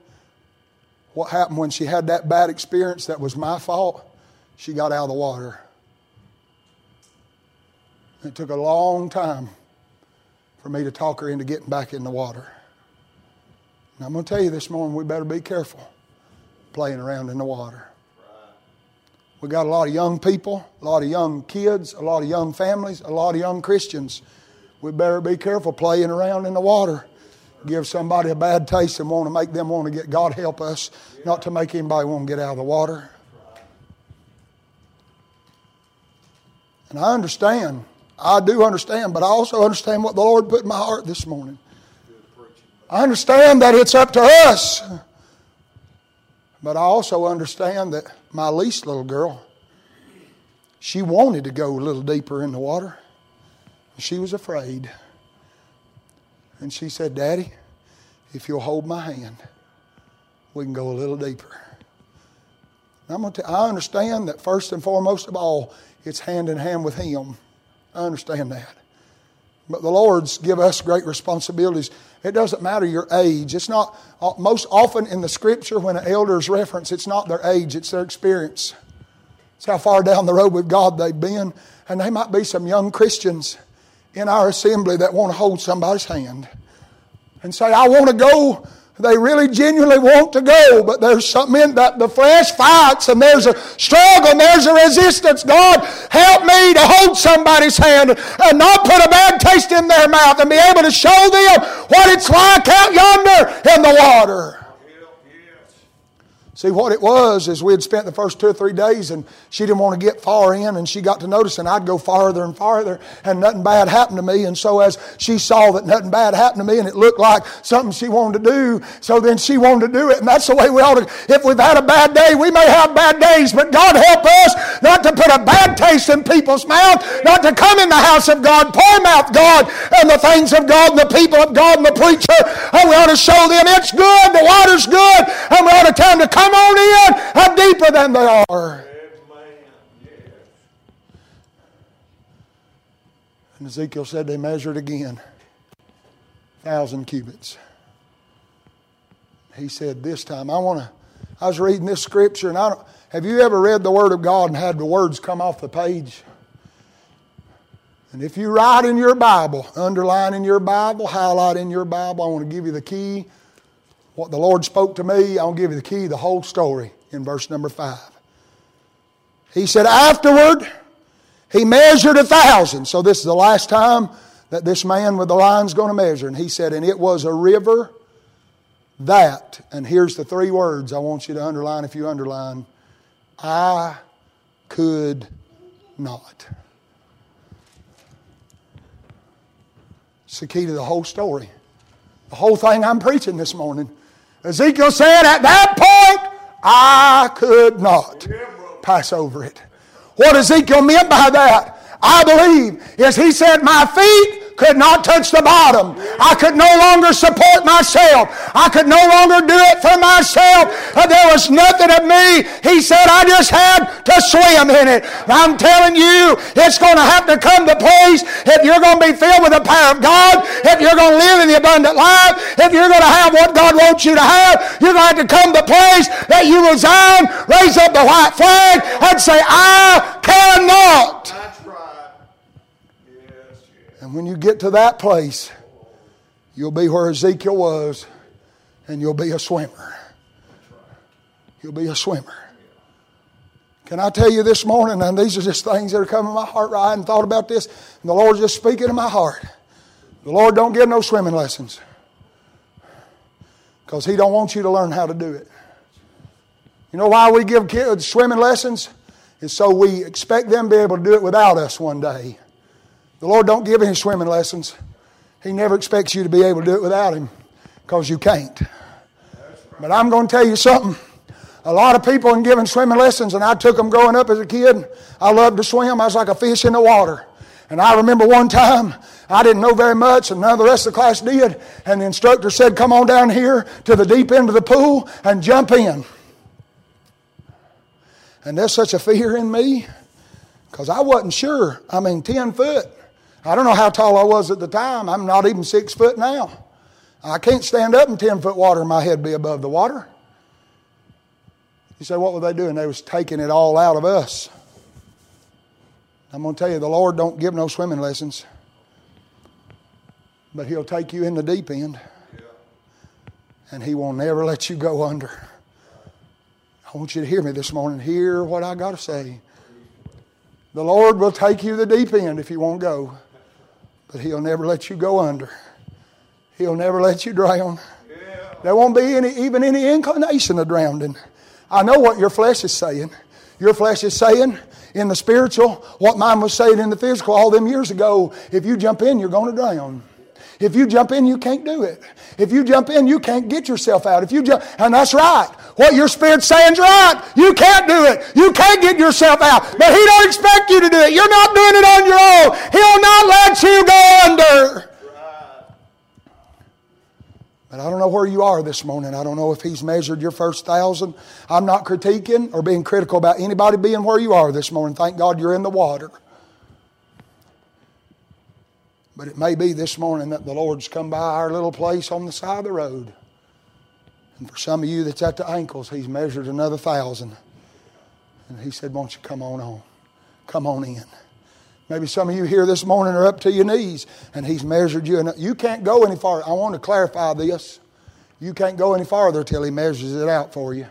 What happened when she had that bad experience that was my fault? She got out of the water. It took a long time for me to talk her into getting back in the water. And I'm going to tell you this morning, we better be careful playing around in the water. We got a lot of young people, a lot of young kids, a lot of young families, a lot of young Christians. We better be careful playing around in the water. Give somebody a bad taste and want to make them want to get God help us, not to make anybody want to get out of the water. And I understand. I do understand, but I also understand what the Lord put in my heart this morning. I understand that it's up to us. But I also understand that my least little girl, she wanted to go a little deeper in the water. She was afraid. And she said, Daddy, if you'll hold my hand, we can go a little deeper. I'm gonna t- I understand that first and foremost of all, it's hand in hand with Him. I understand that. But the Lord's give us great responsibilities. It doesn't matter your age. It's not, uh, most often in the scripture, when an elder is referenced, it's not their age, it's their experience. It's how far down the road with God they've been. And they might be some young Christians in our assembly that want to hold somebody's hand and say, I want to go they really genuinely want to go, but there's something in that the flesh fights and there's a struggle and there's a resistance. God, help me to hold somebody's hand and not put a bad taste in their mouth and be able to show them what it's like out yonder in the water. See, what it was is we had spent the first two or three days and she didn't want to get far in and she got to notice and I'd go farther and farther and nothing bad happened to me. And so as she saw that nothing bad happened to me and it looked like something she wanted to do, so then she wanted to do it. And that's the way we ought to, if we've had a bad day, we may have bad days, but God help us not to put a bad taste in people's mouth, not to come in the house of God, pour mouth God and the things of God and the people of God and the preacher. And we ought to show them it's good, the water's good, and we ought to them to come on in. I'm deeper than they are. And Ezekiel said they measured again, thousand cubits. He said, This time, I want to. I was reading this scripture, and I don't. Have you ever read the Word of God and had the words come off the page? And if you write in your Bible, underline in your Bible, highlight in your Bible, I want to give you the key what the Lord spoke to me, I'll give you the key, the whole story in verse number five. He said, Afterward, he measured a thousand. So this is the last time that this man with the line's going to measure. And he said, And it was a river that, and here's the three words I want you to underline if you underline I could not. It's the key to the whole story. The whole thing I'm preaching this morning. Ezekiel said, At that point, I could not pass over it. What Ezekiel meant by that, I believe, is he said, My feet could not touch the bottom. I could no longer support myself. I could no longer do it for myself. There was nothing of me. He said, I just had to swim in it. I'm telling you, it's going to have to come to place if you're going to be filled with the power of God, if you're going to live in the abundant life, if you're going to have what God wants you to have, you're going to have to come to place that you resign, raise up the white flag, and say, I cannot. And when you get to that place, you'll be where Ezekiel was, and you'll be a swimmer. You'll be a swimmer. Can I tell you this morning, and these are just things that are coming to my heart, right? Hadn't thought about this, and the Lord's just speaking to my heart. The Lord don't give no swimming lessons. Because He don't want you to learn how to do it. You know why we give kids swimming lessons? Is so we expect them to be able to do it without us one day. The Lord don't give any swimming lessons. He never expects you to be able to do it without Him because you can't. But I'm going to tell you something. A lot of people in giving swimming lessons, and I took them growing up as a kid. I loved to swim. I was like a fish in the water. And I remember one time, I didn't know very much, and none of the rest of the class did. And the instructor said, Come on down here to the deep end of the pool and jump in. And there's such a fear in me because I wasn't sure. I mean, 10 foot. I don't know how tall I was at the time. I'm not even six foot now. I can't stand up in 10 foot water and my head be above the water. You say, what were they doing? They was taking it all out of us. I'm going to tell you, the Lord don't give no swimming lessons. But He'll take you in the deep end. And He will never let you go under. I want you to hear me this morning. Hear what I got to say. The Lord will take you the deep end if you won't go. But He'll never let you go under. He'll never let you drown. There won't be any, even any inclination of drowning. I know what your flesh is saying. Your flesh is saying in the spiritual what mine was saying in the physical all them years ago. If you jump in, you're going to drown. If you jump in, you can't do it. If you jump in, you can't get yourself out. If you jump, and that's right. What your spirit's saying's right. You can't do it. You can't get yourself out. But He don't expect you to do it. You're not doing it on your own. He'll not let you go under. But I don't know where you are this morning. I don't know if He's measured your first thousand. I'm not critiquing or being critical about anybody being where you are this morning. Thank God you're in the water. But it may be this morning that the Lord's come by our little place on the side of the road. And for some of you that's at the ankles, He's measured another thousand. And He said, Won't you come on on? Come on in. Maybe some of you here this morning are up to your knees and He's measured you. And you can't go any farther. I want to clarify this. You can't go any farther till He measures it out for you.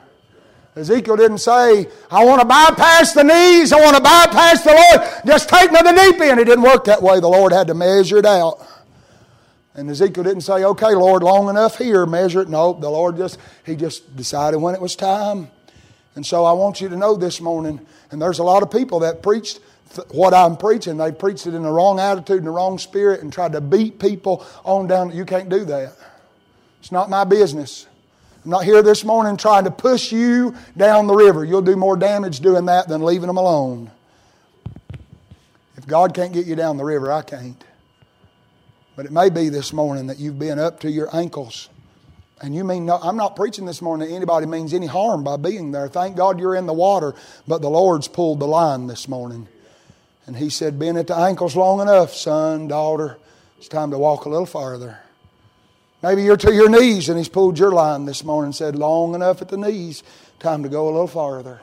Ezekiel didn't say, I want to bypass the knees, I want to bypass the Lord, just take me to the deep end. It didn't work that way. The Lord had to measure it out. And Ezekiel didn't say, okay, Lord, long enough here, measure it. No, the Lord just, he just decided when it was time. And so I want you to know this morning, and there's a lot of people that preached what I'm preaching. They preached it in the wrong attitude and the wrong spirit and tried to beat people on down. You can't do that. It's not my business. I'm not here this morning trying to push you down the river. You'll do more damage doing that than leaving them alone. If God can't get you down the river, I can't. But it may be this morning that you've been up to your ankles. And you mean, no, I'm not preaching this morning that anybody means any harm by being there. Thank God you're in the water, but the Lord's pulled the line this morning. And He said, Been at the ankles long enough, son, daughter. It's time to walk a little farther. Maybe you're to your knees and he's pulled your line this morning and said, Long enough at the knees, time to go a little farther.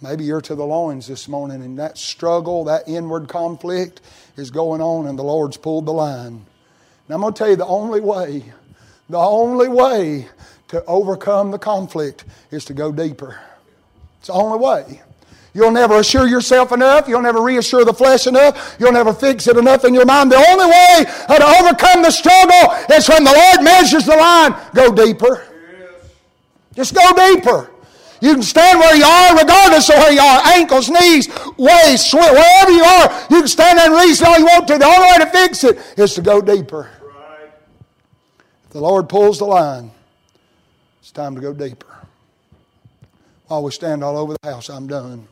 Maybe you're to the loins this morning and that struggle, that inward conflict is going on and the Lord's pulled the line. Now I'm going to tell you the only way, the only way to overcome the conflict is to go deeper. It's the only way. You'll never assure yourself enough. You'll never reassure the flesh enough. You'll never fix it enough in your mind. The only way to overcome the struggle is when the Lord measures the line. Go deeper. Just go deeper. You can stand where you are regardless of where you are. Ankles, knees, waist, wherever you are. You can stand there and reach all you want to. The only way to fix it is to go deeper. If the Lord pulls the line, it's time to go deeper. While we stand all over the house, I'm done.